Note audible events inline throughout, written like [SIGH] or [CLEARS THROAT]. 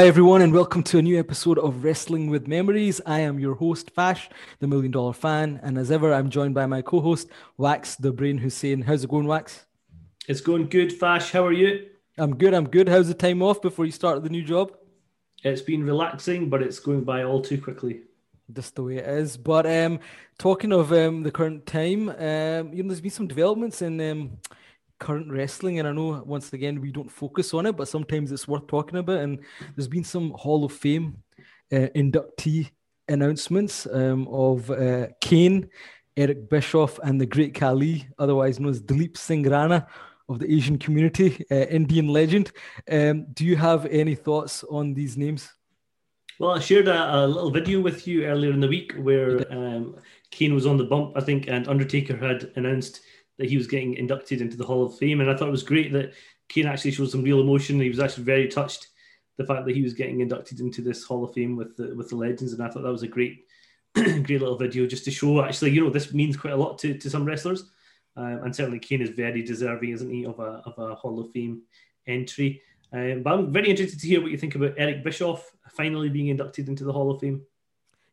Hi, everyone, and welcome to a new episode of Wrestling with Memories. I am your host, Fash, the Million Dollar Fan, and as ever, I'm joined by my co host, Wax, the Brain Hussein. How's it going, Wax? It's going good, Fash. How are you? I'm good, I'm good. How's the time off before you start the new job? It's been relaxing, but it's going by all too quickly. Just the way it is. But um, talking of um, the current time, um, you know, there's been some developments in um, current wrestling, and I know once again we don't focus on it, but sometimes it's worth talking about. And there's been some Hall of Fame uh, inductee announcements um, of uh, Kane, Eric Bischoff, and the Great Khali, otherwise known as Dilip Singh Rana of the Asian community, uh, Indian legend. Um, do you have any thoughts on these names? Well, I shared a, a little video with you earlier in the week where um, Kane was on the bump, I think, and Undertaker had announced that he was getting inducted into the Hall of Fame. And I thought it was great that Kane actually showed some real emotion. He was actually very touched the fact that he was getting inducted into this Hall of Fame with the with the legends. And I thought that was a great, [CLEARS THROAT] great little video just to show actually, you know, this means quite a lot to, to some wrestlers. Um, and certainly Kane is very deserving, isn't he, of a, of a Hall of Fame entry. Um, but I'm very interested to hear what you think about Eric Bischoff finally being inducted into the Hall of Fame.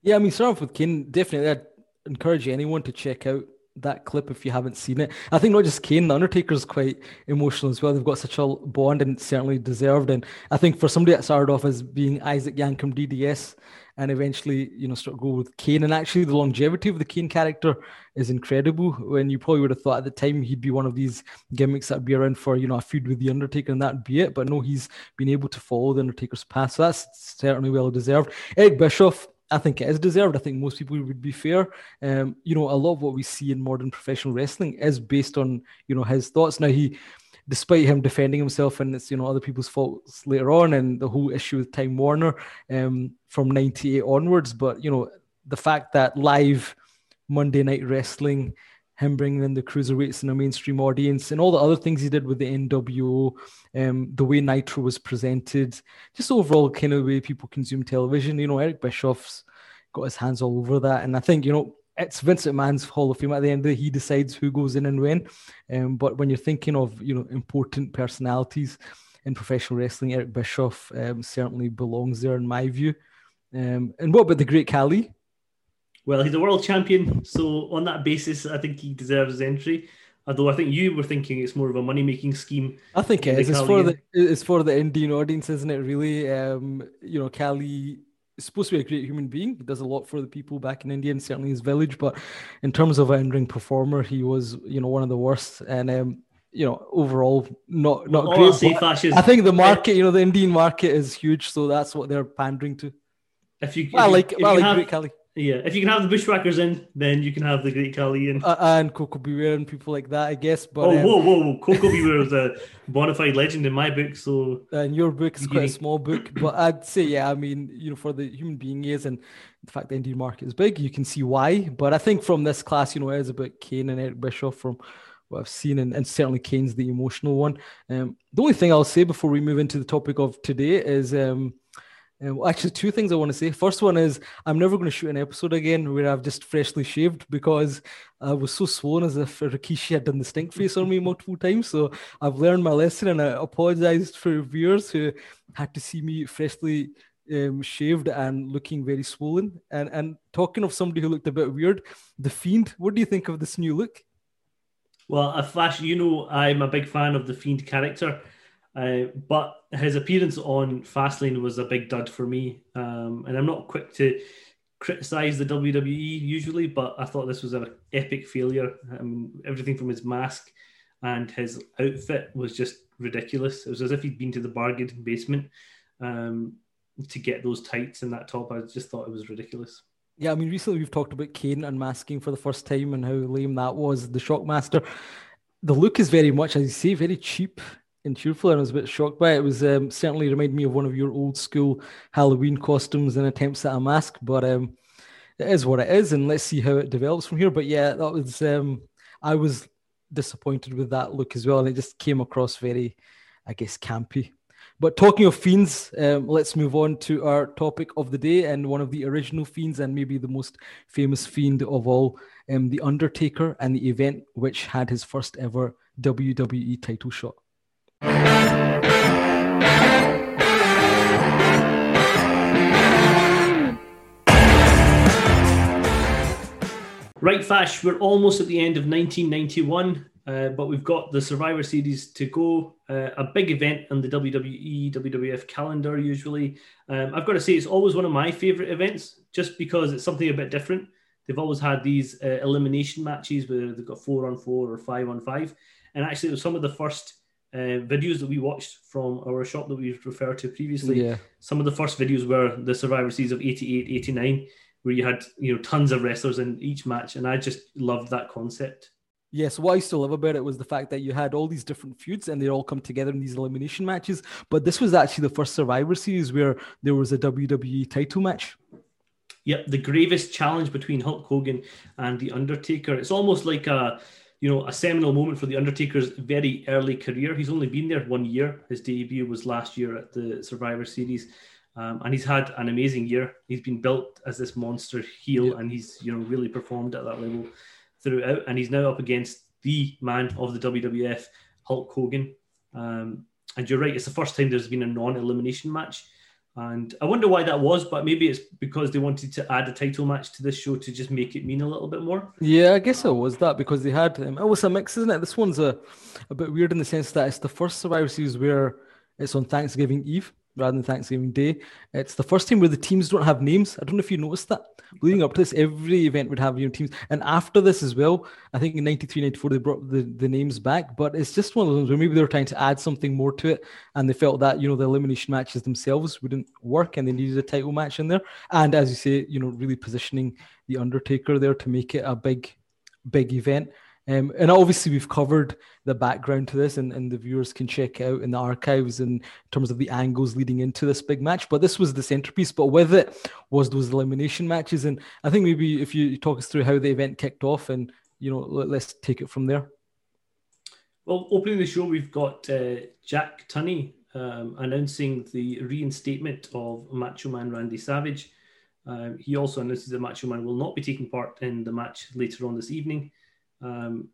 Yeah, I mean, starting off with Kane, definitely I'd encourage anyone to check out that clip if you haven't seen it. I think not just Kane, the Undertaker's quite emotional as well. They've got such a bond and certainly deserved. And I think for somebody that started off as being Isaac Yankem DDS and eventually, you know, start go with Kane. And actually the longevity of the Kane character is incredible. When you probably would have thought at the time he'd be one of these gimmicks that'd be around for, you know, a feud with the Undertaker and that'd be it. But no, he's been able to follow the Undertaker's path. So that's certainly well deserved. Eric Bischoff, I think it is deserved. I think most people would be fair. Um, you know, a lot of what we see in modern professional wrestling is based on you know his thoughts. Now he, despite him defending himself and it's you know other people's faults later on, and the whole issue with Time Warner um, from '98 onwards, but you know the fact that live Monday Night Wrestling him bringing in the cruiserweights in a mainstream audience and all the other things he did with the NWO, um, the way Nitro was presented, just overall kind of the way people consume television. You know, Eric Bischoff's got his hands all over that. And I think, you know, it's Vince McMahon's Hall of Fame. At the end of the day, he decides who goes in and when. Um, but when you're thinking of, you know, important personalities in professional wrestling, Eric Bischoff um, certainly belongs there in my view. Um, and what about the great Khali? Well, he's a world champion, so on that basis, I think he deserves his entry. Although I think you were thinking it's more of a money making scheme. I think it is. It's for the it's for the Indian audience, isn't it? Really, um, you know, Khali is supposed to be a great human being. He does a lot for the people back in India and certainly his village. But in terms of an ring performer, he was you know one of the worst. And um, you know, overall, not not well, great. I think the market, you know, the Indian market is huge, so that's what they're pandering to. If you, if I like, you, I like have, Great Khali. Yeah, if you can have the Bushwhackers in, then you can have the Great Khali in. Uh, and Koko B. Ware and people like that, I guess. But oh, um, whoa, whoa, whoa! [LAUGHS] Koko B. Ware is a bona fide legend in my book. So, and your book is quite a small book, but I'd say, yeah, I mean, you know, for the human being is, and the fact the Indian market is big, you can see why. But I think from this class, you know, it is about Kane and Eric Bischoff from what I've seen, and, and certainly Kane's the emotional one. Um, the only thing I'll say before we move into the topic of today is. Um, actually, two things I want to say. First one is I'm never going to shoot an episode again where I've just freshly shaved because I was so swollen as if Rikishi had done the stink face on me [LAUGHS] multiple times. So I've learned my lesson and I apologized for viewers who had to see me freshly um, shaved and looking very swollen. And and talking of somebody who looked a bit weird, the Fiend. What do you think of this new look? Well, a flash. You know, I'm a big fan of the Fiend character. Uh, but his appearance on Fastlane was a big dud for me. Um, and I'm not quick to criticize the WWE usually, but I thought this was an epic failure. Everything from his mask and his outfit was just ridiculous. It was as if he'd been to the bargain basement um, to get those tights and that top. I just thought it was ridiculous. Yeah, I mean, recently we've talked about Kane unmasking for the first time and how lame that was. The Shockmaster. The look is very much, as you say, very cheap and cheerful, and I was a bit shocked by it. It was um, certainly reminded me of one of your old school Halloween costumes and attempts at a mask, but um, it is what it is, and let's see how it develops from here. But yeah, that was um, I was disappointed with that look as well, and it just came across very, I guess, campy. But talking of fiends, um, let's move on to our topic of the day and one of the original fiends and maybe the most famous fiend of all, um, the Undertaker, and the event which had his first ever WWE title shot. Right, Fash, we're almost at the end of 1991, uh, but we've got the Survivor Series to go. Uh, a big event on the WWE, WWF calendar, usually. Um, I've got to say, it's always one of my favorite events just because it's something a bit different. They've always had these uh, elimination matches where they've got four on four or five on five. And actually, it was some of the first uh, videos that we watched from our shop that we've referred to previously. Yeah. Some of the first videos were the Survivor Series of 88, 89 where you had you know tons of wrestlers in each match, and I just loved that concept. Yes, what I to love about it was the fact that you had all these different feuds and they all come together in these elimination matches. But this was actually the first Survivor Series where there was a WWE title match. Yep, the gravest challenge between Hulk Hogan and The Undertaker. It's almost like a you know a seminal moment for The Undertaker's very early career. He's only been there one year. His debut was last year at the Survivor Series. Um, and he's had an amazing year. He's been built as this monster heel, yeah. and he's you know really performed at that level throughout. And he's now up against the man of the WWF, Hulk Hogan. Um, and you're right; it's the first time there's been a non-elimination match. And I wonder why that was, but maybe it's because they wanted to add a title match to this show to just make it mean a little bit more. Yeah, I guess it was that because they had um, it was a mix, isn't it? This one's a, a bit weird in the sense that it's the first Survivor Series where it's on Thanksgiving Eve rather than Thanksgiving Day. It's the first time where the teams don't have names. I don't know if you noticed that. Leading up to this, every event would have your teams. And after this as well, I think in 93, 94, they brought the, the names back. But it's just one of those where maybe they were trying to add something more to it. And they felt that, you know, the elimination matches themselves wouldn't work and they needed a title match in there. And as you say, you know, really positioning The Undertaker there to make it a big, big event. Um, and obviously, we've covered the background to this, and, and the viewers can check out in the archives in terms of the angles leading into this big match. But this was the centerpiece. But with it was those elimination matches, and I think maybe if you talk us through how the event kicked off, and you know, let, us take it from there. Well, opening the show, we've got uh, Jack Tunney um, announcing the reinstatement of Macho Man Randy Savage. Um, he also announces that Macho Man will not be taking part in the match later on this evening. Um,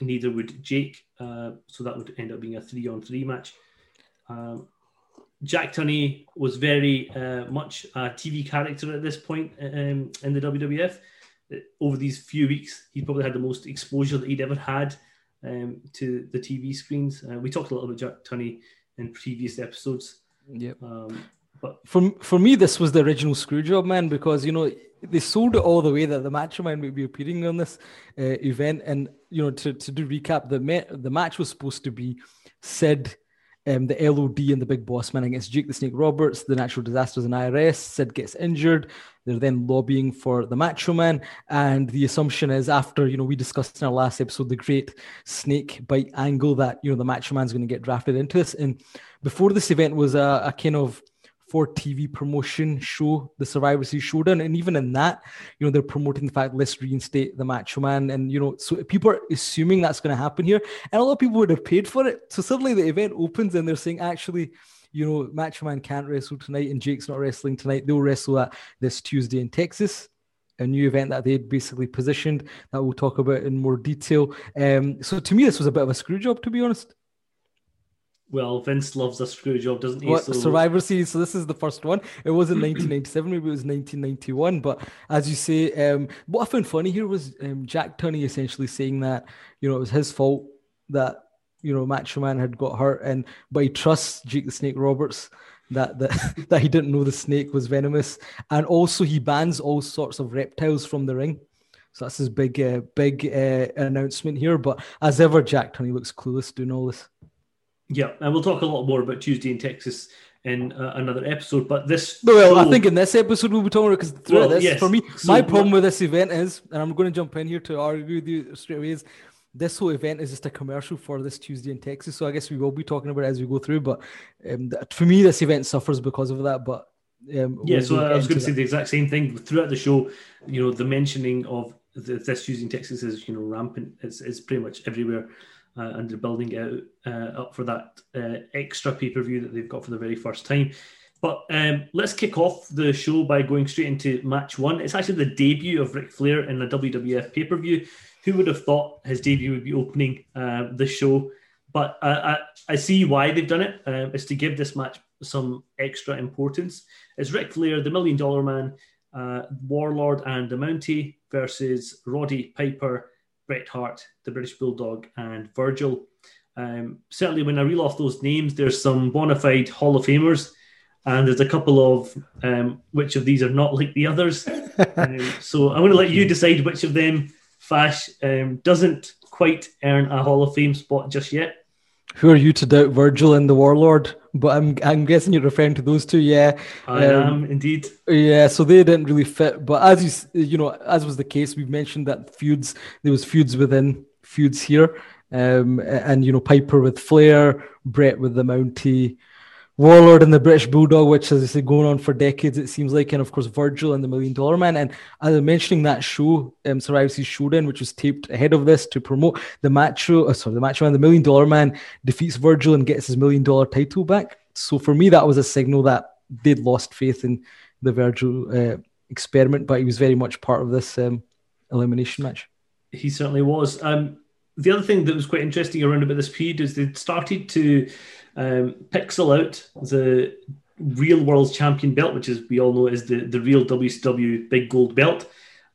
neither would Jake, uh, so that would end up being a three on three match. Um, Jack Tunney was very uh, much a TV character at this point um, in the WWF. Over these few weeks, he probably had the most exposure that he'd ever had um, to the TV screens. Uh, we talked a little about Jack Tunney in previous episodes. Yep. Um, but for for me, this was the original Screwjob man because you know they sold it all the way that the Macho Man would be appearing on this uh, event. And you know, to, to do recap, the ma- the match was supposed to be Sid, um, the LOD, and the Big Boss Man against Jake the Snake Roberts. The natural disasters and IRS. Sid gets injured. They're then lobbying for the Macho Man, and the assumption is after you know we discussed in our last episode the great snake bite angle that you know the Macho Man's going to get drafted into this. And before this event was a, a kind of for TV promotion show, the Survivor Series showdown, and even in that, you know, they're promoting the fact let's reinstate the Macho Man, and you know, so people are assuming that's going to happen here, and a lot of people would have paid for it. So suddenly the event opens, and they're saying actually, you know, Macho Man can't wrestle tonight, and Jake's not wrestling tonight. They'll wrestle at this Tuesday in Texas a new event that they'd basically positioned that we'll talk about in more detail. Um, so to me, this was a bit of a screw job, to be honest. Well, Vince loves a screw job, doesn't he? What, so... Survivor Series. So this is the first one. It wasn't 1997, maybe it was 1991. But as you say, um, what I found funny here was um, Jack Tunney essentially saying that you know it was his fault that you know Macho Man had got hurt, and but he trusts Jake the Snake Roberts that that [LAUGHS] that he didn't know the snake was venomous, and also he bans all sorts of reptiles from the ring. So that's his big, uh, big uh, announcement here. But as ever, Jack Tunney looks clueless doing all this. Yeah, and we'll talk a lot more about Tuesday in Texas in uh, another episode. But this, well, show... I think in this episode we'll be talking about because well, this yes. for me, so, my problem with this event is, and I'm going to jump in here to argue with you straight away is. This whole event is just a commercial for this Tuesday in Texas, so I guess we will be talking about it as we go through. But um, for me, this event suffers because of that. But um, yeah, so I was going to say the exact same thing throughout the show. You know, the mentioning of this Tuesday in Texas is you know rampant. It's, it's pretty much everywhere uh, and they're building it out uh, up for that uh, extra pay per view that they've got for the very first time. But um, let's kick off the show by going straight into match one. It's actually the debut of Ric Flair in a WWF pay per view. Who would have thought his debut would be opening uh, the show? But I, I, see why they've done it. Um, is to give this match some extra importance. It's Ric Flair, the Million Dollar Man, uh, Warlord and the Mountie versus Roddy Piper, Bret Hart, the British Bulldog, and Virgil. Um, certainly, when I reel off those names, there's some bona fide Hall of Famers, and there's a couple of um, which of these are not like the others. [LAUGHS] um, so I'm going to let you decide which of them Fash um, doesn't quite earn a Hall of Fame spot just yet. Who are you to doubt Virgil and the Warlord? But I'm I'm guessing you're referring to those two, yeah. I um, am indeed. Yeah, so they didn't really fit. But as you you know, as was the case, we've mentioned that feuds there was feuds within feuds here, um, and you know Piper with Flair, Brett with the Mountie, Warlord and the British Bulldog, which, as I said, going on for decades, it seems like, and of course Virgil and the Million Dollar Man. And as I'm mentioning that show, um, Survivor Series Showdown, which was taped ahead of this to promote the Macho, uh, sorry, the Macho Man, the Million Dollar Man defeats Virgil and gets his Million Dollar title back. So for me, that was a signal that they'd lost faith in the Virgil uh, experiment, but he was very much part of this um, elimination match. He certainly was. Um, the other thing that was quite interesting around about this period is they started to um, pixel out the real world champion belt, which is we all know is the, the real WCW big gold belt.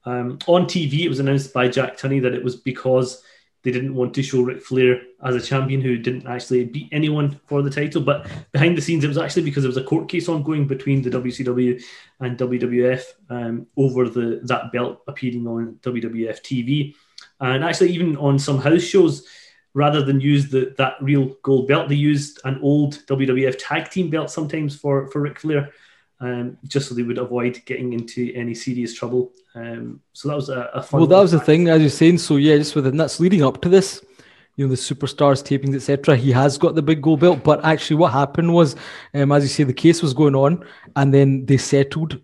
Um, on TV, it was announced by Jack Tunney that it was because they didn't want to show Ric Flair as a champion who didn't actually beat anyone for the title. But behind the scenes, it was actually because there was a court case ongoing between the WCW and WWF um, over the that belt appearing on WWF TV. And actually, even on some house shows, rather than use the that real gold belt, they used an old WWF tag team belt sometimes for for Ric Flair, um, just so they would avoid getting into any serious trouble. Um, so that was a, a fun. Well, that was the thing, as you're saying. So yeah, just within that's leading up to this. You know the superstars tapings, etc. He has got the big gold belt, but actually, what happened was, um, as you say, the case was going on, and then they settled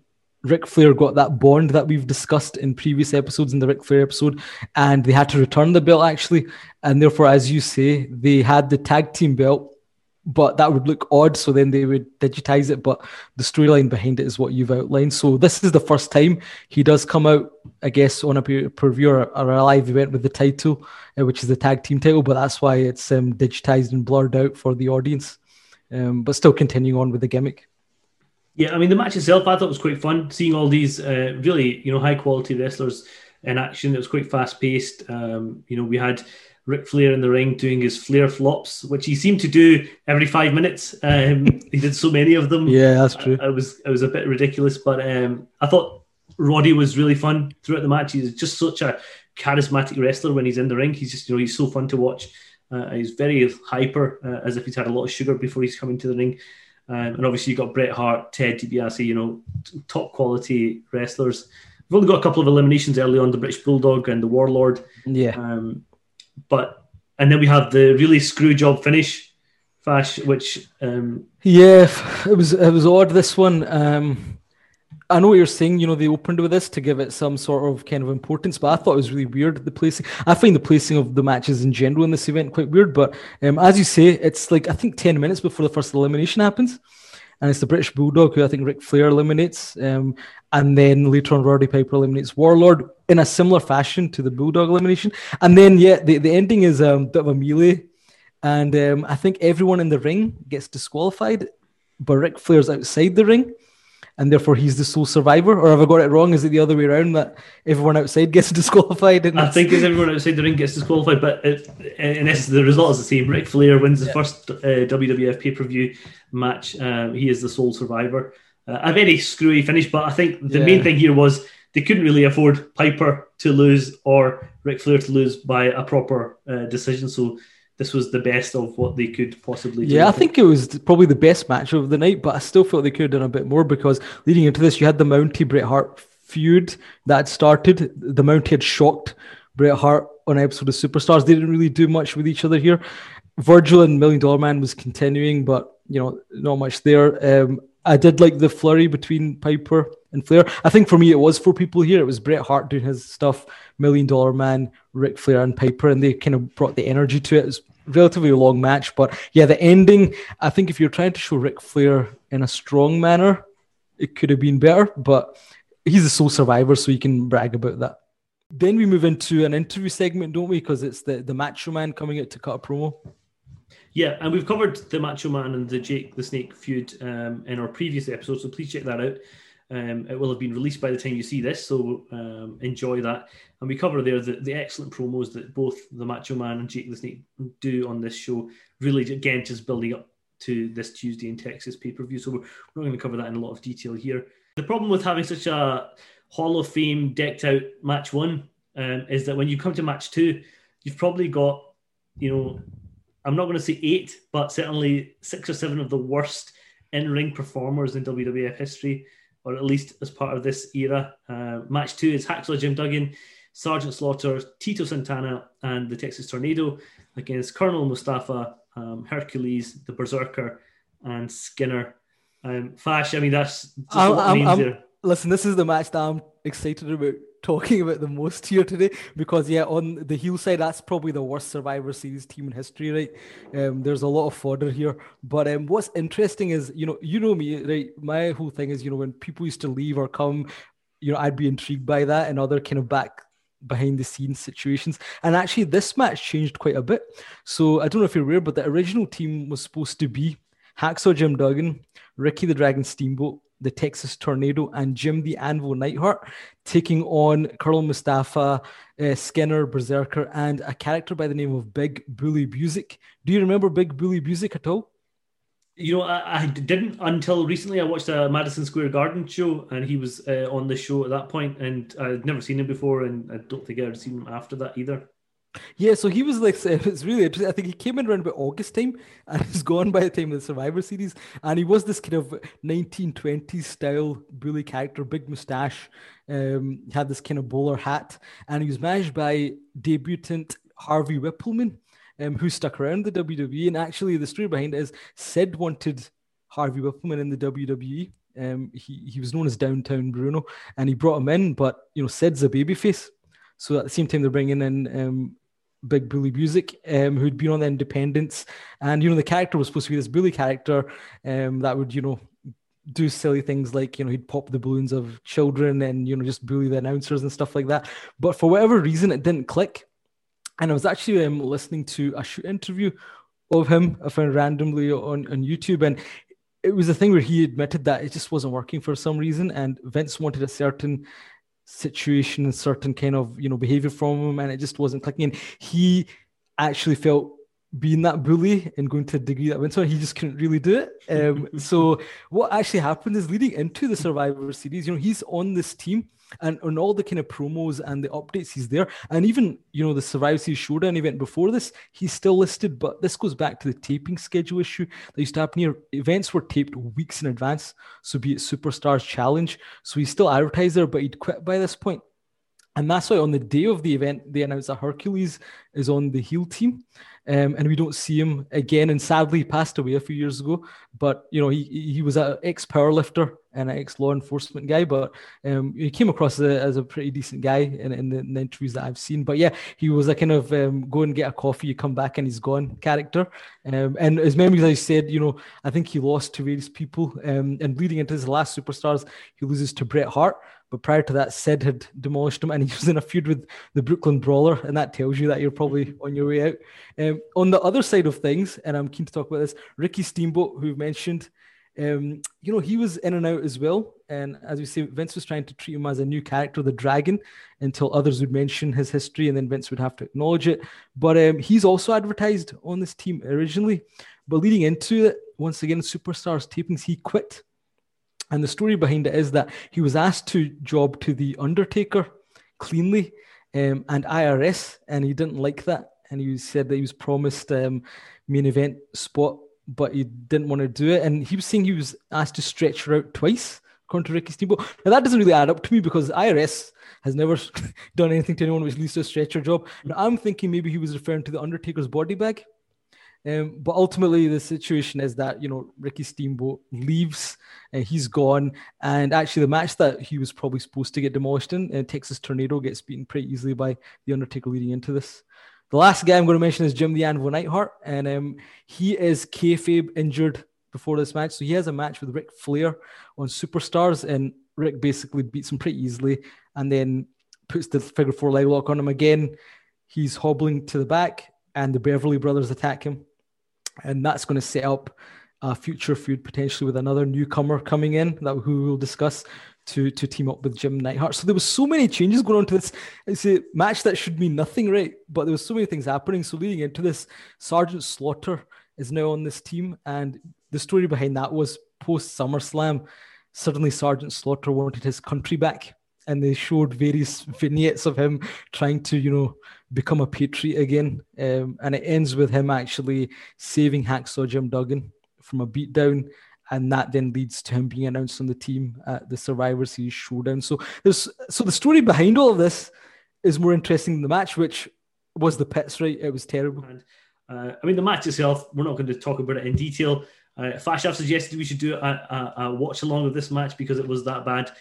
Ric Flair got that bond that we've discussed in previous episodes in the Ric Flair episode, and they had to return the belt actually. And therefore, as you say, they had the tag team belt, but that would look odd. So then they would digitize it. But the storyline behind it is what you've outlined. So this is the first time he does come out, I guess, on a preview or, or a live event with the title, uh, which is the tag team title. But that's why it's um, digitized and blurred out for the audience. Um, but still continuing on with the gimmick. Yeah, I mean the match itself, I thought was quite fun. Seeing all these uh, really, you know, high quality wrestlers in action. It was quite fast paced. Um, you know, we had Ric Flair in the ring doing his Flair flops, which he seemed to do every five minutes. Um, [LAUGHS] he did so many of them. Yeah, that's true. I, I was it was a bit ridiculous, but um, I thought Roddy was really fun throughout the match. He's just such a charismatic wrestler when he's in the ring. He's just you know he's so fun to watch. Uh, he's very hyper, uh, as if he's had a lot of sugar before he's coming to the ring. Um, and obviously, you've got Bret Hart, Ted DiBiase, you know, top quality wrestlers. We've only got a couple of eliminations early on the British Bulldog and the Warlord. Yeah. Um, but, and then we have the really screw job finish, Fash, which. Um, yeah, [LAUGHS] it was it was odd, this one. Um, I know what you're saying. You know, they opened with this to give it some sort of kind of importance, but I thought it was really weird the placing. I find the placing of the matches in general in this event quite weird. But um, as you say, it's like I think ten minutes before the first elimination happens, and it's the British Bulldog who I think Ric Flair eliminates, um, and then later on Roddy Piper eliminates Warlord in a similar fashion to the Bulldog elimination, and then yeah, the, the ending is um, a bit of a melee, and um, I think everyone in the ring gets disqualified, but Ric Flair's outside the ring and therefore he's the sole survivor? Or have I got it wrong? Is it the other way around that everyone outside gets [LAUGHS] disqualified? I think it's everyone outside the ring gets disqualified, but it, in essence, the result is the same. Ric Flair wins the yeah. first uh, WWF pay per view match. Um, he is the sole survivor. Uh, a very screwy finish, but I think the yeah. main thing here was they couldn't really afford Piper to lose or Ric Flair to lose by a proper uh, decision. So this was the best of what they could possibly do. Yeah, I think it was probably the best match of the night, but I still felt they could have done a bit more because leading into this, you had the Mountie Bret Hart feud that started. The Mountie had shocked Bret Hart on an episode of Superstars. They didn't really do much with each other here. Virgil and Million Dollar Man was continuing, but you know, not much there. Um, I did like the flurry between Piper and Flair. I think for me, it was four people here. It was Bret Hart doing his stuff, Million Dollar Man, Ric Flair, and Piper, and they kind of brought the energy to it. It was relatively a long match, but yeah, the ending. I think if you're trying to show Ric Flair in a strong manner, it could have been better. But he's a sole survivor, so you can brag about that. Then we move into an interview segment, don't we? Because it's the the Macho Man coming out to cut a promo. Yeah, and we've covered the Macho Man and the Jake the Snake feud um, in our previous episode, so please check that out. Um, it will have been released by the time you see this, so um, enjoy that. And we cover there the, the excellent promos that both the Macho Man and Jake the Snake do on this show. Really, again, just building up to this Tuesday in Texas pay per view. So we're, we're not going to cover that in a lot of detail here. The problem with having such a Hall of Fame decked out match one um, is that when you come to match two, you've probably got, you know, I'm not going to say eight, but certainly six or seven of the worst in ring performers in WWF history or at least as part of this era. Uh, match two is Hacksaw Jim Duggan, Sergeant Slaughter, Tito Santana, and the Texas Tornado against Colonel Mustafa, um, Hercules, the Berserker, and Skinner. Um, Fash, I mean, that's just I'm, I'm, I'm, Listen, this is the match that I'm excited about talking about the most here today because yeah on the heel side that's probably the worst survivor series team in history right? Um, there's a lot of fodder here. But um, what's interesting is you know you know me right? My whole thing is you know when people used to leave or come you know i'd be intrigued by that and other kind of back behind the scenes situations. And actually this match changed quite a bit. So i don't know if you're aware but the original team was supposed to be hacksaw jim duggan ricky the dragon steamboat the Texas Tornado, and Jim the Anvil Neidhart, taking on Colonel Mustafa, uh, Skinner, Berserker, and a character by the name of Big Bully Busick. Do you remember Big Bully Busick at all? You know, I, I, didn't until recently. I watched a Madison Square Garden show, and he was uh, on the show at that point, and I'd never seen him before, and I don't think I'd seen him after that either. Yeah, so he was like, [LAUGHS] it's really interesting. I think he came in around about August time and [LAUGHS] he's gone by the time of the Survivor Series. And he was this kind of 1920s style bully character, big mustache. Um, had this kind of bowler hat and he was managed by debutant Harvey Whippleman, um, who stuck around the WWE. And actually, the story behind it is Sid wanted Harvey Whippleman in the WWE. Um, he, he was known as Downtown Bruno and he brought him in, but you know, Sid's a babyface. So at the same time, they're bringing in um, Big Bully Busick, um, who'd been on the Independence, and you know the character was supposed to be this bully character um, that would you know do silly things like you know he'd pop the balloons of children and you know just bully the announcers and stuff like that. But for whatever reason, it didn't click. And I was actually um, listening to a shoot interview of him I found randomly on on YouTube, and it was a thing where he admitted that it just wasn't working for some reason, and Vince wanted a certain situation and certain kind of you know behavior from him and it just wasn't clicking and he actually felt being that bully and going to a degree that went on, he just couldn't really do it. Um, [LAUGHS] so what actually happened is leading into the Survivor Series, you know, he's on this team and on all the kind of promos and the updates he's there and even you know the Survivor Series showdown event before this he's still listed but this goes back to the taping schedule issue that used to happen here events were taped weeks in advance so be it superstars challenge so he's still advertised there but he'd quit by this point. point and that's why on the day of the event, they announced that Hercules is on the heel team. Um, and we don't see him again. And sadly, he passed away a few years ago. But you know, he he was an ex powerlifter and an ex law enforcement guy, but um, he came across as a, as a pretty decent guy in, in, the, in, the, interviews that I've seen. But yeah, he was a kind of um, go and get a coffee, you come back and he's gone character. Um, and his memories, I said, you know, I think he lost to various people. Um, and leading into his last superstars, he loses to Bret Hart. But prior to that, Sid had demolished him, and he [LAUGHS] was in a feud with the Brooklyn Brawler, and that tells you that you're probably on your way out. Um, on the other side of things, and I'm keen to talk about this, Ricky Steamboat, who mentioned, um, you know, he was in and out as well. And as we say, Vince was trying to treat him as a new character, the Dragon, until others would mention his history, and then Vince would have to acknowledge it. But um, he's also advertised on this team originally. But leading into it, once again, Superstars tapings, he quit and the story behind it is that he was asked to job to the Undertaker cleanly um, and IRS, and he didn't like that. And he said that he was promised um, main event spot, but he didn't want to do it. And he was saying he was asked to stretch her out twice, according to Ricky Steamboat. Now that doesn't really add up to me because IRS has never [LAUGHS] done anything to anyone which leads to a stretcher job. Now I'm thinking maybe he was referring to the Undertaker's body bag. Um, but ultimately, the situation is that you know Ricky Steamboat leaves, and he's gone. And actually, the match that he was probably supposed to get demolished in, uh, Texas Tornado, gets beaten pretty easily by the Undertaker leading into this. The last guy I'm going to mention is Jim the Anvil Neidhart, and um, he is kayfabe injured before this match, so he has a match with Ric Flair on Superstars, and Rick basically beats him pretty easily, and then puts the figure four leg lock on him again. He's hobbling to the back, and the Beverly Brothers attack him and that's going to set up a future feud potentially with another newcomer coming in that who we'll discuss to to team up with Jim Neidhart. So there was so many changes going on to this. It's a match that should mean nothing, right? But there was so many things happening. So leading into this, Sergeant Slaughter is now on this team, and the story behind that was post SummerSlam. Suddenly, Sergeant Slaughter wanted his country back, and they showed various vignettes of him trying to, you know, become a patriot again. Um, and it ends with him actually saving Hacksaw Jim Duggan from a beatdown and that then leads to him being announced on the team at the Survivor Series showdown. So there's so the story behind all of this is more interesting than the match, which was the pits. Right, it was terrible. And, uh, I mean, the match itself, we're not going to talk about it in detail. Uh, Fashaf suggested we should do a, a, a, watch along of this match because it was that bad,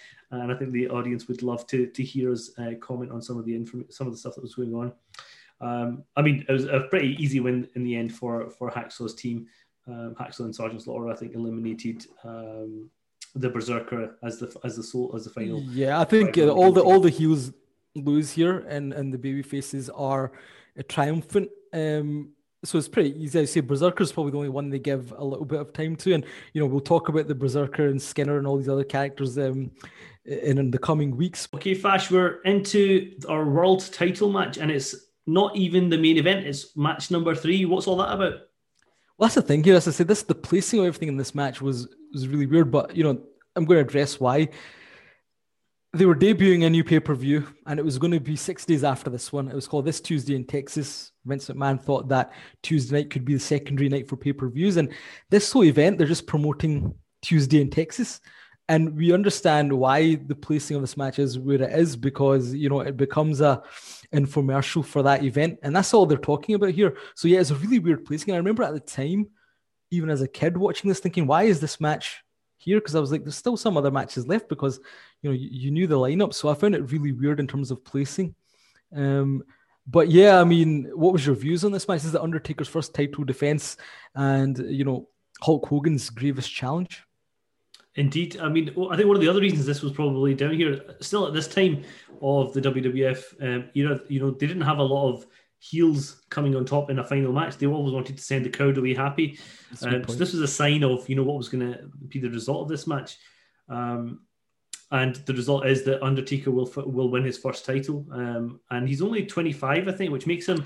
and I think the audience would love to to hear us uh, comment on some of the inform- some of the stuff that was going on. Um, I mean, it was a pretty easy win in the end for for Hacksaw's team um, Hacksaw and Sergeant Slaughter, I think, eliminated um, the Berserker as the as the soul as the final. Yeah, I think uh, all the all the heels lose here, and and the baby faces are triumphant. Um, so it's pretty easy. I say Berserker is probably the only one they give a little bit of time to, and you know we'll talk about the Berserker and Skinner and all these other characters um, in, in the coming weeks. Okay, Fash, we're into our world title match, and it's not even the main event; it's match number three. What's all that about? Well, that's the thing here. As I said, this the placing of everything in this match was was really weird. But you know, I'm going to address why. They were debuting a new pay per view, and it was going to be six days after this one. It was called This Tuesday in Texas. Vince McMahon thought that Tuesday night could be the secondary night for pay per views, and this whole event they're just promoting Tuesday in Texas and we understand why the placing of this match is where it is because you know it becomes a infomercial for that event and that's all they're talking about here so yeah it's a really weird placing i remember at the time even as a kid watching this thinking why is this match here because i was like there's still some other matches left because you know you, you knew the lineup. So i found it really weird in terms of placing. Um but yeah i mean what was your views on this match? Is the undertaker's first title defense and you know hulk hogan's gravest challenge. Indeed, I mean, I think one of the other reasons this was probably down here, still at this time of the WWF um, era, you know, they didn't have a lot of heels coming on top in a final match. They always wanted to send the crowd away happy. Um, so this was a sign of, you know, what was going to be the result of this match. Um, and the result is that Undertaker will will win his first title, um, and he's only 25, I think, which makes him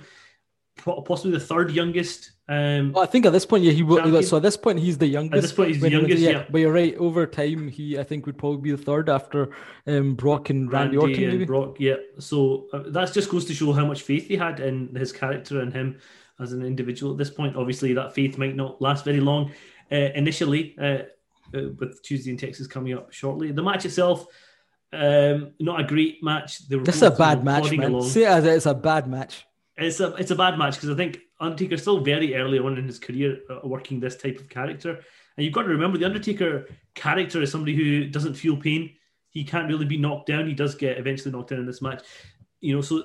possibly the third youngest. Um, well, I think at this point, yeah, he will. So at this point, he's the youngest. At this point, he's the youngest. Yeah. yeah. but you're right. Over time, he I think would probably be the third after um, Brock and Randy, Randy Orton. Maybe. Brock, yeah. So uh, that just goes to show how much faith he had in his character and him as an individual at this point. Obviously, that faith might not last very long uh, initially. Uh, uh with Tuesday in Texas coming up shortly, the match itself. Um, not a great match. This is a bad match, man. Along. Say it as it's a bad match it's a it's a bad match because I think Undertaker's still very early on in his career uh, working this type of character, and you've got to remember the Undertaker character is somebody who doesn't feel pain. He can't really be knocked down. He does get eventually knocked down in this match, you know. So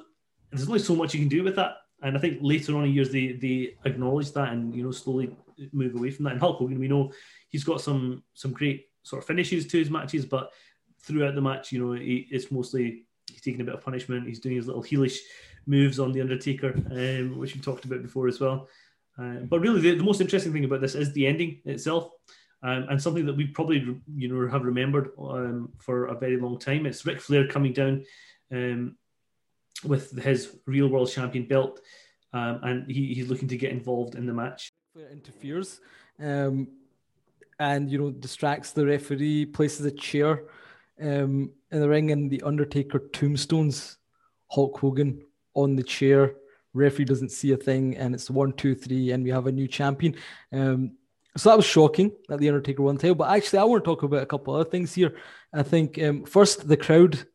there's only so much you can do with that. And I think later on in years they they acknowledge that and you know slowly move away from that. And Hulk Hogan, we know he's got some some great sort of finishes to his matches, but throughout the match, you know, he, it's mostly he's taking a bit of punishment. He's doing his little heelish moves on the Undertaker, um, which we talked about before as well. Uh, but really, the, the, most interesting thing about this is the ending itself, um, and something that we probably you know have remembered um, for a very long time. It's Ric Flair coming down um, with his real world champion belt, um, and he, he's looking to get involved in the match. Flair interferes, um, and you know distracts the referee, places a chair in the ring, and the Undertaker tombstones Hulk Hogan on the chair. Referee doesn't see a thing, and it's one, two, three, and we have a new champion. Um, so that was shocking that the Undertaker won the title. But actually, I want to talk about a couple other things here. I think um, first the crowd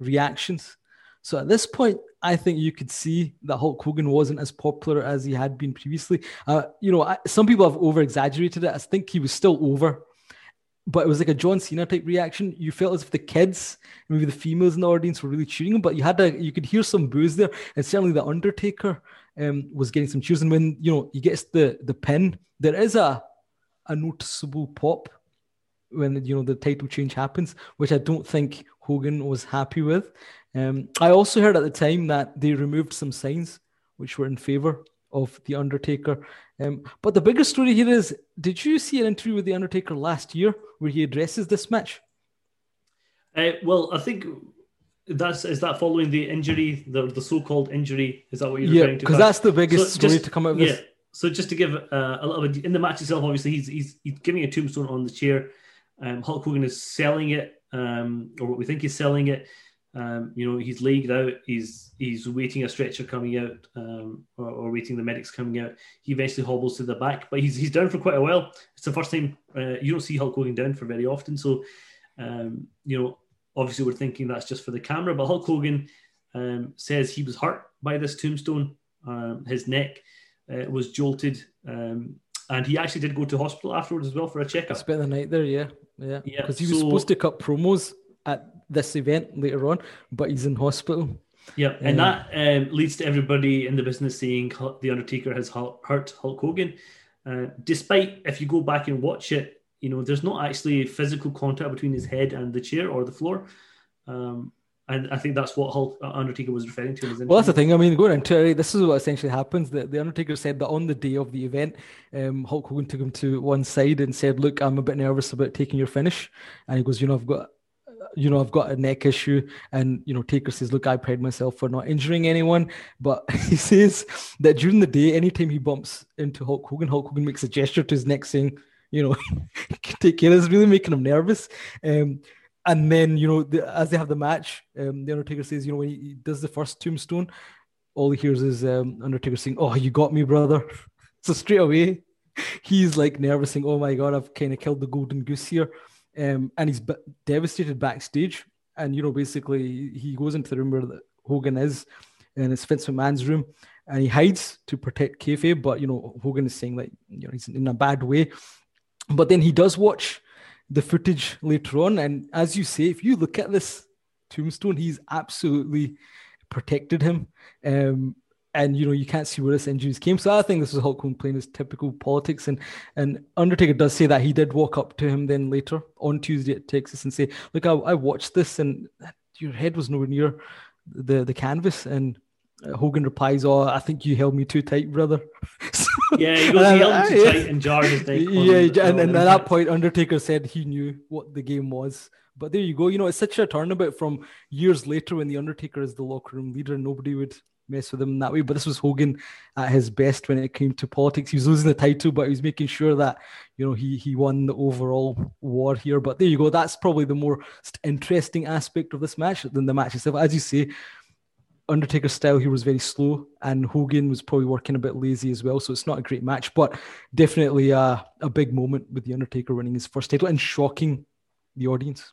reactions. So at this point, I think you could see that Hulk Hogan wasn't as popular as he had been previously. Uh, you know, I, some people have over exaggerated it. I think he was still over but it was like a John Cena type reaction. You felt as if the kids, maybe the females in the audience, were really cheering him, but you had a, you could hear some boos there, and certainly the Undertaker um, was getting some cheers. And when you know he gets the the pin, there is a a noticeable pop when you know the title change happens, which I don't think Hogan was happy with. Um, I also heard at the time that they removed some signs which were in favor of the Undertaker. Um, but the bigger story here is: Did you see an interview with the Undertaker last year where he addresses this match? Uh, well, I think that's is that following the injury, the the so-called injury. Is that what you're yeah, referring to? because that's the biggest So story just- to come out of yeah. this. So just to give uh, a little bit in the match itself, obviously he's he's he's giving a tombstone on the chair. Um, Hulk Hogan is selling it, um, or what we think he's selling it. Um, you know, he's laid out. He's he's waiting a stretcher coming out, um, or, or waiting the medics coming out. He eventually hobbles to the back, but he's he's down for quite a while. It's the first time uh, you don't see Hulk Hogan down for very often. So, um, you know, obviously we're thinking that's just for the camera, but Hulk Hogan um, says he was hurt by this tombstone. Um, his neck uh, was jolted, um, and he actually did go to hospital afterwards as well for a checkup. Spent the night there, yeah, yeah. Yeah, Because he was so- supposed to cut promos at this event later on, but he's in hospital. Yeah, and Yeah. that um, leads to everybody in the business saying the Undertaker has hurt Hulk Hogan. Uh, despite, if you go back and watch it, you know there's not actually physical contact between his head and the chair or the floor. Um, and I think that's what Hulk uh, Undertaker was referring to Well, that's the thing. I mean, going into it, this is what essentially happens. The, the Undertaker said that on the day of the event, um, Hulk Hogan took him to one side and said, "Look, I'm a bit nervous about taking your finish," and he goes, "You know, I've got." You know, I've got a neck issue, and you know, Taker says, "Look, I pride myself for not injuring anyone." But [LAUGHS] he says that during the day, anytime he bumps into Hulk Hogan, Hulk Hogan makes a gesture to his neck, saying, "You know, [LAUGHS] take care." It's really making him nervous. Um, and then you know, the, as they have the match, um, the Undertaker says, "You know, when he, he does the first tombstone, all he hears is um, Undertaker saying, "Oh, you got me, brother." [LAUGHS] so straight away, he's like nervous, saying, "Oh my god, I've kind of killed the golden goose here," um, and he's devastated backstage. And you know, basically, he goes into the room where the- Hogan is, and it's Vince McMahon's room, and he hides to protect kayfabe. But you know, Hogan is saying that you know he's in a bad way. But then he does watch the footage later on, and as you say, if you look at this tombstone, he's absolutely protected him. Um, and you know you can't see where this injuries came. So I think this is Hulk Hogan playing his typical politics, and and Undertaker does say that he did walk up to him then later on Tuesday at Texas and say, "Look, I, I watched this, and your head was nowhere near the the canvas." And uh, Hogan replies, "Oh, I think you held me too tight, brother." [LAUGHS] So- Yeah, he goes, he held him too Yeah. [LAUGHS] tight and jarred his on- yeah, and, and at that point, Undertaker said he knew what the game was. But there you go. You know, it's such a turnabout from years later when the Undertaker is the locker room leader and nobody would mess with him in that way. But this was Hogan at his best when it came to politics. He was losing the title, but he was making sure that you know he he won the overall war here. But there you go. That's probably the more interesting aspect of this match than the match itself. As you say, Undertaker's style here was very slow, and Hogan was probably working a bit lazy as well. So it's not a great match, but definitely a, a big moment with the Undertaker winning his first title and shocking the audience.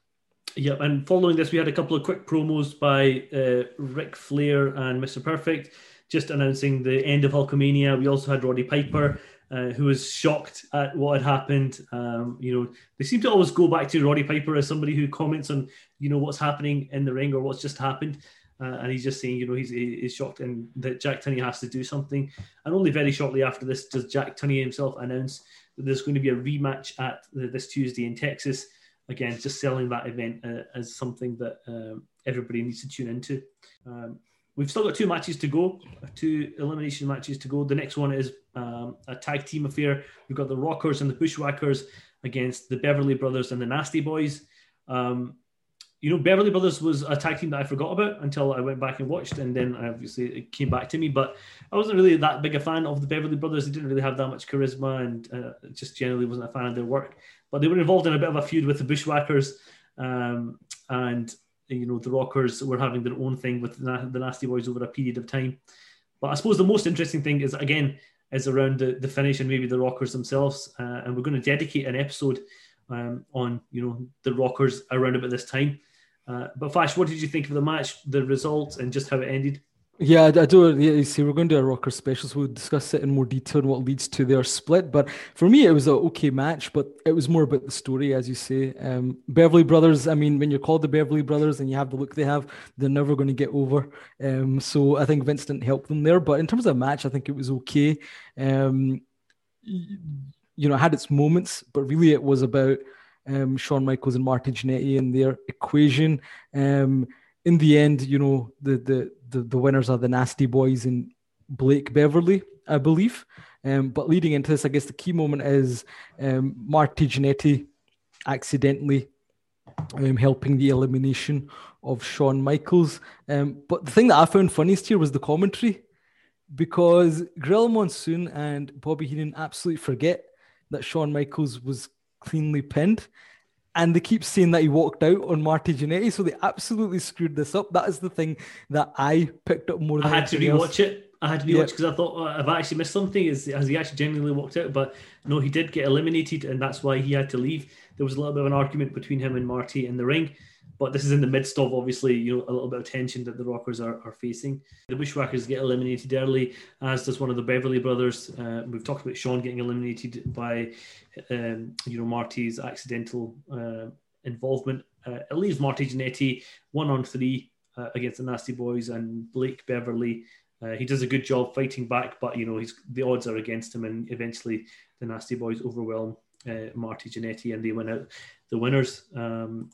Yep, and following this, we had a couple of quick promos by uh, Ric Flair and Mr. Perfect, just announcing the end of Hulkamania. We also had Roddy Piper, uh, who was shocked at what had happened. Um, you know, they seem to always go back to Roddy Piper as somebody who comments on, you know, what's happening in the ring or what's just happened. Uh, and he's just saying, you know, he's, he's shocked and that Jack Tunney has to do something. And only very shortly after this does Jack Tunney himself announce that there's going to be a rematch at the, this Tuesday in Texas again, just selling that event uh, as something that um, everybody needs to tune into. Um, we've still got two matches to go, two elimination matches to go. The next one is um, a tag team affair. We've got the Rockers and the Bushwhackers against the Beverly Brothers and the Nasty Boys. Um, you know, Beverly Brothers was a tag team that I forgot about until I went back and watched, and then obviously it came back to me. But I wasn't really that big a fan of the Beverly Brothers. They didn't really have that much charisma, and uh, just generally wasn't a fan of their work. But they were involved in a bit of a feud with the Bushwhackers, um, and you know the Rockers were having their own thing with the, Nasty Boys over a period of time. But I suppose the most interesting thing is again is around the, the finish and maybe the Rockers themselves, uh, and we're going to dedicate an episode um, on you know the Rockers around about this time. Uh, but Fash, what did you think of the match, the results, and just how it ended? Yeah, I, do. Yeah, see, we're going to do a rocker special, so we'll discuss it in more detail and what leads to their split. But for me, it was an okay match, but it was more about the story, as you say. Um, Beverly Brothers. I mean, when you're called the Beverly Brothers and you have the look they have, they're never going to get over. Um, so I think Vince didn't help them there. But in terms of the match, I think it was okay. Um, you know, had its moments, but really it was about um, Shawn Michaels and Martin Jannetty and their equation. Um, in the end, you know, the, the the the winners are the Nasty Boys and Blake Beverly. I believe. Um, but leading into this, I guess the key moment is um, Marty Jannetty accidentally um, helping the elimination of Shawn Michaels. Um, but the thing that I found funniest here was the commentary because Gorilla Monsoon and Bobby Heenan absolutely forget that Shawn Michaels was cleanly pinned. And they keep saying that he walked out on Marty Jannetty, so they absolutely screwed this up. That is the thing that I picked up more. Than I had to rewatch else. it. I had to rewatch because yeah. I thought oh, I've actually missed something. Is has he actually genuinely walked out? But no, he did get eliminated, and that's why he had to leave. There was a little bit of an argument between him and Marty in the ring. But this is in the midst of obviously, you know, a little bit of tension that the Rockers are, are facing. The Bushwhackers get eliminated early, as does one of the Beverly brothers. Uh, we've talked about Shawn getting eliminated by, um, you know, Marty's accidental uh, involvement. Uh, it leaves Marty Jannetty one on three uh, against the Nasty Boys and Blake Beverly. Uh, he does a good job fighting back, but you know he's the odds are against him, and eventually the Nasty Boys overwhelm uh, Marty Jannetty, and they win out the winners. Um,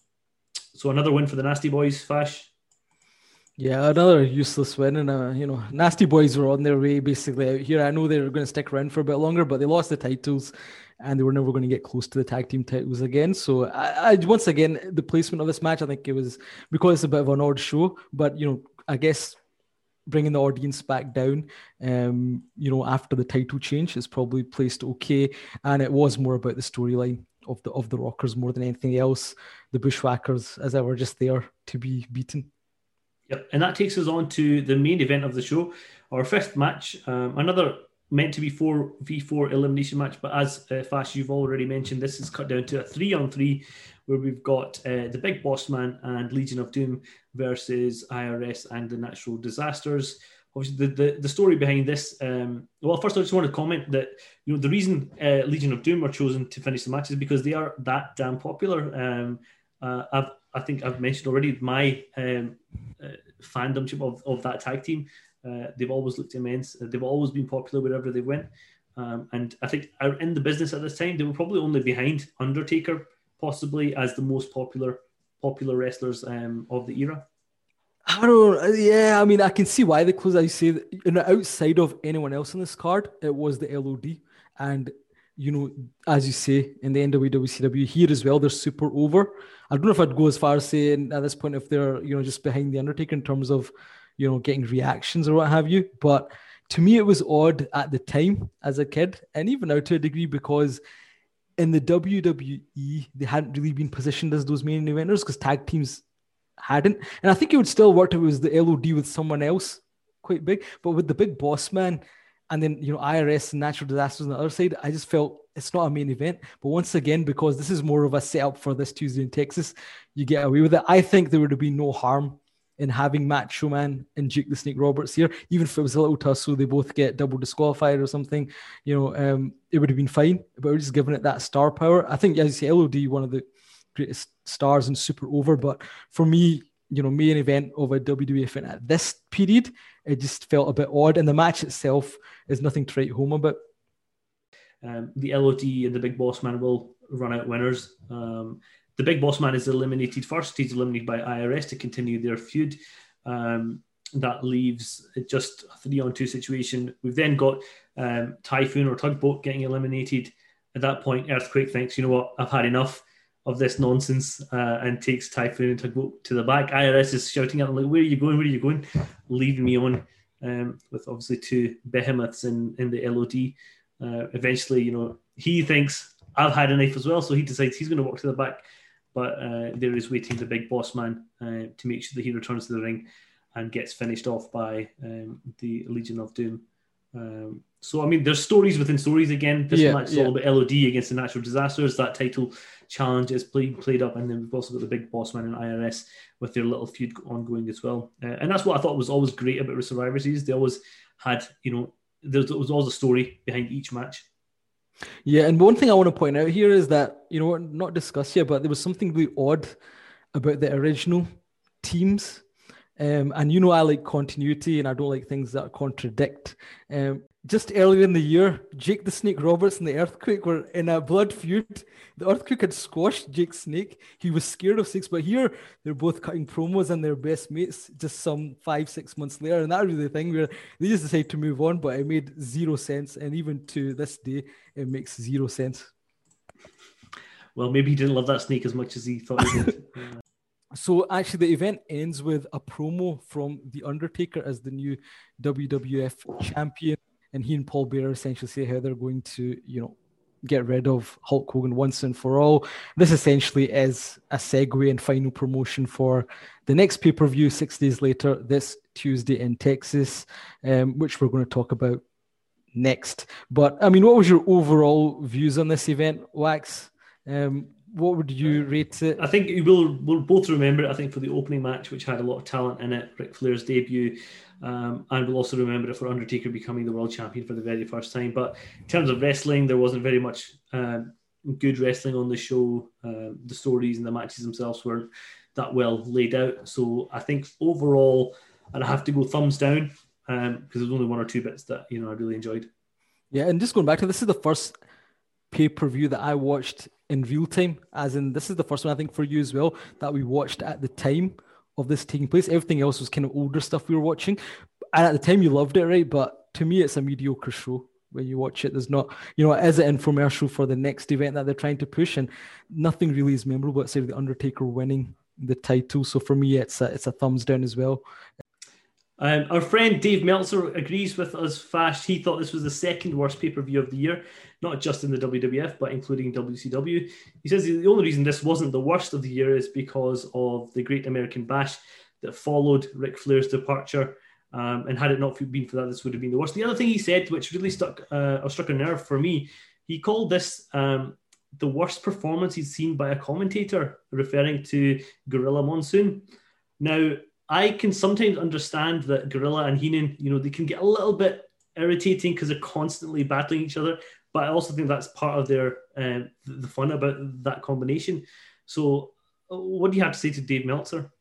so another win for the Nasty Boys, Fash. Yeah, another useless win, and uh, you know, Nasty Boys were on their way basically out here. I know they were going to stick around for a bit longer, but they lost the titles, and they were never going to get close to the tag team titles again. So, I, I once again, the placement of this match, I think it was because it's a bit of an odd show, but you know, I guess bringing the audience back down, um, you know, after the title change is probably placed okay, and it was more about the storyline of the of the Rockers more than anything else. The Bushwhackers, as ever, just there to be beaten. Yep, and that takes us on to the main event of the show, our fifth match. Um, another meant to be four v four elimination match, but as uh, Fash you've already mentioned, this is cut down to a three on three, where we've got uh, the Big Boss Man and Legion of Doom versus IRS and the Natural Disasters obviously the, the, the story behind this. Um, well, first I just want to comment that you know the reason uh, Legion of Doom are chosen to finish the match is because they are that damn popular. Um, uh, I've I think I've mentioned already my um, uh, fandomship of, of that tag team. Uh, they've always looked immense. Uh, they've always been popular wherever they went. Um, and I think in the business at this time, they were probably only behind Undertaker, possibly as the most popular popular wrestlers um, of the era. I don't. Uh, yeah, I mean, I can see why they closed. I say you know, outside of anyone else on this card, it was the LOD, and you know, as you say in the NWA WCW here as well, they're super over. I don't know if I'd go as far as saying at this point if they're you know just behind the Undertaker in terms of you know getting reactions or what have you. But to me, it was odd at the time as a kid, and even now to a degree because in the WWE they hadn't really been positioned as those main eventers because tag teams hadn't. And I think it would still work if it was the LOD with someone else quite big. But with the big boss man and then, you know, IRS and natural disasters on the other side, I just felt it's not a main event. But once again, because this is more of a setup for this Tuesday in Texas, you get away with it. I think there would have been no harm in having Macho Man and Jake the Snake Roberts here, even if it was a little tussle, they both get double disqualified or something, you know, um, it would have been fine. But we're just giving it that star power. I think, as you say, LOD, one of the greatest stars and super over. But for me, you know, main event of a WWE event at this period, it just felt a bit odd. And the match itself is nothing to write home about. Um, the LOD and the Big Boss Man will run out winners. Um, the Big Boss Man is eliminated first. He's eliminated by IRS to continue their feud. Um, that leaves just a three on two situation. We've then got um, Typhoon or Tugboat getting eliminated. At that point, Earthquake thinks, you know what, I've had enough of this nonsense uh, and takes Typhoon and Tugboat to the back. IRS is shouting at him like, "Where are you going? Where are you going?" Leaving me on um, with obviously two behemoths in in the LOD. Uh, eventually, you know, he thinks I've had a knife as well, so he decides he's going to walk to the back. But uh, there is waiting the big boss man uh, to make sure that he returns to the ring and gets finished off by um, the Legion of Doom. Um, so I mean, there's stories within stories again. This yeah, match is yeah. all about LOD against the natural disasters. That title challenge is played played up, and then we've also got the big boss man and IRS with their little feud ongoing as well. Uh, and that's what I thought was always great about Survivor Series. They always had, you know, there was always a story behind each match. Yeah, and one thing I want to point out here is that you know not discussed here, but there was something really odd about the original teams Um, and you know, I like continuity and I don't like things that contradict. Um, just earlier in the year, Jake the Snake Roberts and the Earthquake were in a blood feud. The Earthquake had squashed Jake Snake. He was scared of Six, but here they're both cutting promos and they're best mates just some five, six months later. And that was the thing where they just decided to move on, but it made zero sense. And even to this day, it makes zero sense. Well, maybe he didn't love that snake as much as he thought he did. [LAUGHS] So actually, the event ends with a promo from The Undertaker as the new WWF champion, and he and Paul Bearer essentially say how they're going to, you know, get rid of Hulk Hogan once and for all. This essentially is a segue and final promotion for the next pay per view six days later, this Tuesday in Texas, um, which we're going to talk about next. But I mean, what was your overall views on this event, Wax? Um, what would you rate it? I think we'll we'll both remember it. I think for the opening match, which had a lot of talent in it, Ric Flair's debut, um, and we'll also remember it for Undertaker becoming the world champion for the very first time. But in terms of wrestling, there wasn't very much uh, good wrestling on the show. Uh, the stories and the matches themselves weren't that well laid out. So I think overall, and I'd have to go thumbs down because um, there's only one or two bits that you know I really enjoyed. Yeah, and just going back to this is the first pay per view that I watched in real time, as in this is the first one I think for you as well that we watched at the time of this taking place. Everything else was kind of older stuff we were watching, and at the time you loved it, right? But to me, it's a mediocre show when you watch it. There's not, you know, as an infomercial for the next event that they're trying to push, and nothing really is memorable except the Undertaker winning the title. So for me, it's a it's a thumbs down as well. Um, our friend Dave Meltzer agrees with us Fash. He thought this was the second worst pay per view of the year, not just in the WWF, but including WCW. He says the only reason this wasn't the worst of the year is because of the Great American Bash that followed Ric Flair's departure. Um, and had it not been for that, this would have been the worst. The other thing he said, which really stuck uh, or struck a nerve for me, he called this um, the worst performance he's seen by a commentator, referring to Gorilla Monsoon. Now, I can sometimes understand that Gorilla and Heenan, you know, they can get a little bit irritating because they're constantly battling each other. But I also think that's part of their um, the fun about that combination. So, what do you have to say to Dave Meltzer?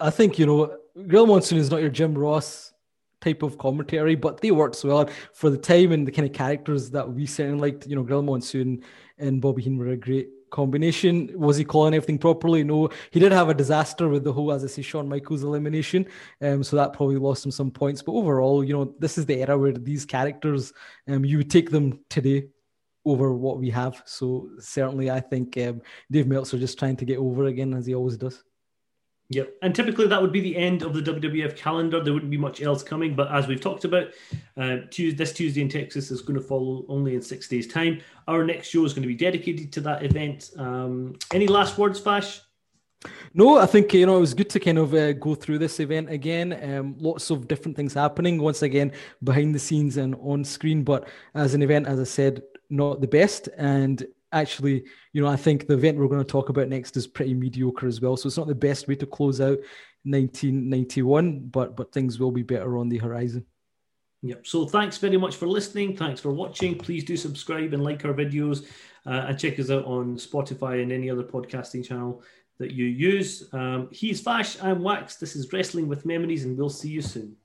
I think you know, Gorilla Monsoon is not your Jim Ross type of commentary, but they worked so well for the time and the kind of characters that we certainly liked. You know, Gorilla Monsoon and Bobby Heenan were a great combination. Was he calling everything properly? No. He did have a disaster with the whole, as I say, Shawn Michaels elimination. Um, so that probably lost him some points. But overall, you know, this is the era where these characters, um, you take them today over what we have. So certainly, I think um, Dave Meltzer just trying to get over again as he always does. Yep. And typically that would be the end of the WWF calendar. There wouldn't be much else coming. But as we've talked about, uh, Tuesday, this Tuesday in Texas is going to follow only in six days' time. Our next show is going to be dedicated to that event. Um, any last words, Fash? No, I think you know it was good to kind of uh, go through this event again. Um, lots of different things happening once again behind the scenes and on screen. But as an event, as I said, not the best. And actually, you know, I think the event we're going to talk about next is pretty mediocre as well. So it's not the best way to close out 1991, but but things will be better on the horizon. Yep. So thanks very much for listening. Thanks for watching. Please do subscribe and like our videos uh, and check us out on Spotify and any other podcasting channel that you use. Um, he's Fash. I'm Wax. This is Wrestling with Memories, and we'll see you soon.